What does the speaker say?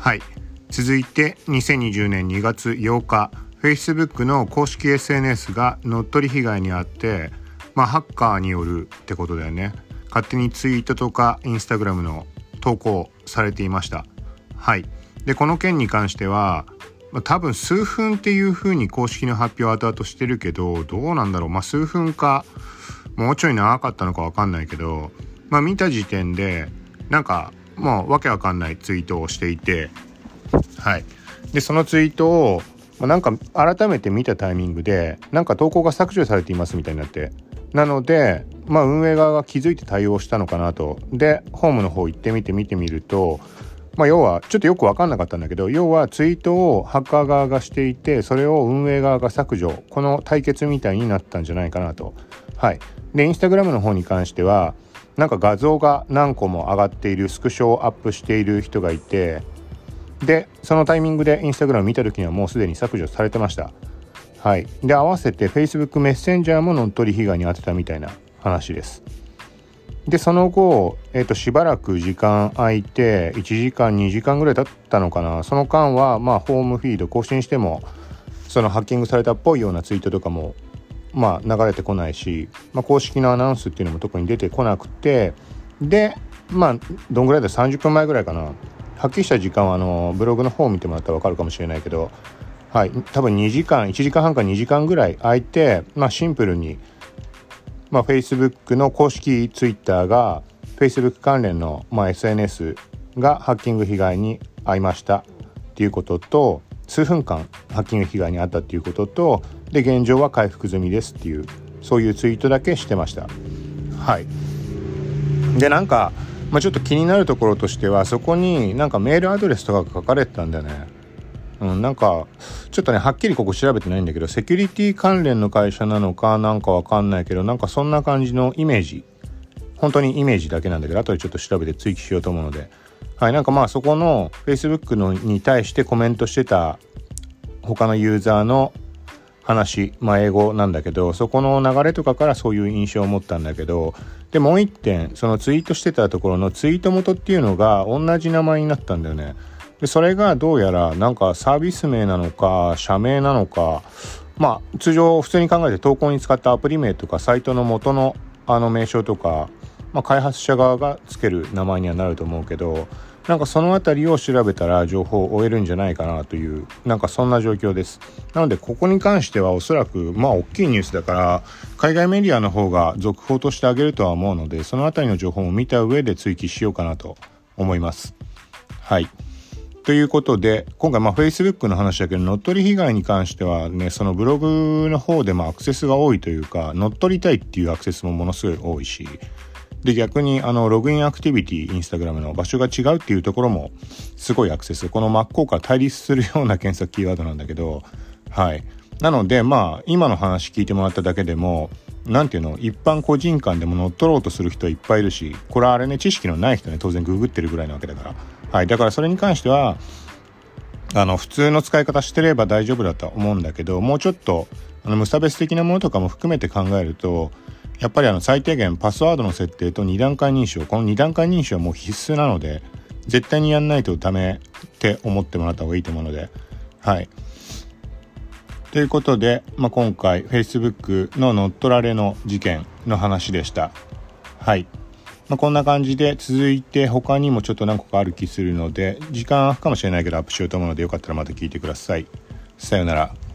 はい。続いて2020年2月8日 Facebook の公式 SNS が乗っ取り被害に遭ってまあハッカーによるってことだよね。勝手にツイートとかインスタグラムの投稿されていました。はい。でこの件に関しては、まあ、多分数分っていう風に公式の発表後々してるけどどうなんだろう。まあ数分かもうちょい長かったのか分かんないけどまあ見た時点でなんかもうわけわかんないツイートをしていてはい。でそのツイートを、まあ、なんか改めて見たタイミングでなんか投稿が削除されていますみたいになって。なのでまあ運営側が気づいて対応したのかなと。でホームの方行ってみて見てみるとまあ、要はちょっとよく分かんなかったんだけど要はツイートをハッカー側がしていてそれを運営側が削除。この対決みたいになったんじゃないかなと。はい、でインスタグラムの方に関してはなんか画像が何個も上がっているスクショをアップしている人がいてでそのタイミングでインスタグラム見た時にはもうすでに削除されてました。はい。で合わせて Facebook メッセンジャーも乗っ取り被害に遭ってたみたいな話です。でその後、えーと、しばらく時間空いて1時間2時間ぐらい経ったのかな。その間はまあホームフィード更新してもそのハッキングされたっぽいようなツイートとかもまあ流れてこないし、まあ、公式のアナウンスっていうのも特に出てこなくてでまあどんぐらいだ？30分前ぐらいかな。はっきりした時間はあのブログの方を見てもらったら分かるかもしれないけどはい多分2時間1時間半か2時間ぐらい空いてまあシンプルにまあ Facebook の公式 Twitter が Facebook 関連の、まあ、SNS がハッキング被害に遭いましたっていうことと数分間ハッキング被害に遭ったっていうこととで現状は回復済みですっていうそういうツイートだけしてました。はい。でなんかまあ、ちょっと気になるところとしてはそこになんかメールアドレスとかが書かれてたんだよね。うん、なんかちょっとねはっきりここ調べてないんだけどセキュリティ関連の会社なのかなんかわかんないけどなんかそんな感じのイメージ。本当にイメージだけなんだけど後でちょっと調べて追記しようと思うので。はいなんかまあそこの Facebook のに対してコメントしてた他のユーザーの話、まあ、英語なんだけどそこの流れとかからそういう印象を持ったんだけどでもう一点そのツイートしてたところのツイート元っていうのが同じ名前になったんだよね。でそれがどうやらなんかサービス名なのか社名なのかまあ通常普通に考えて投稿に使ったアプリ名とかサイトの元のあの名称とか、まあ、開発者側がつける名前にはなると思うけどなんかその辺りを調べたら情報を追えるんじゃないかなというなんかそんな状況です。なのでここに関してはおそらくまあ大きいニュースだから海外メディアの方が続報としてあげるとは思うのでその辺りの情報も見た上で追記しようかなと思います。はい。ということで今回まあ Facebook の話だけど乗っ取り被害に関してはねそのブログの方でもアクセスが多いというか乗っ取りたいっていうアクセスもものすごい多いしで逆にあのログインアクティビティインスタグラムの場所が違うっていうところもすごいアクセスこの真っ向から対立するような検索キーワードなんだけどはい。なのでまあ今の話聞いてもらっただけでも何ていうの？一般個人間でも乗っ取ろうとする人いっぱいいるしこれはあれね知識のない人ね当然ググってるぐらいなわけだから。はい。だからそれに関してはあの普通の使い方してれば大丈夫だと思うんだけどもうちょっとあの無差別的なものとかも含めて考えるとやっぱりあの最低限パスワードの設定と2段階認証この2段階認証はもう必須なので絶対にやんないとダメって思ってもらった方がいいと思うのではい。ということで、まあ、今回 Facebook の乗っ取られの事件の話でした。はい、まあ、こんな感じで続いて他にもちょっと何個かある気するので時間空くかもしれないけどアップしようと思うのでよかったらまた聞いてください。さようなら。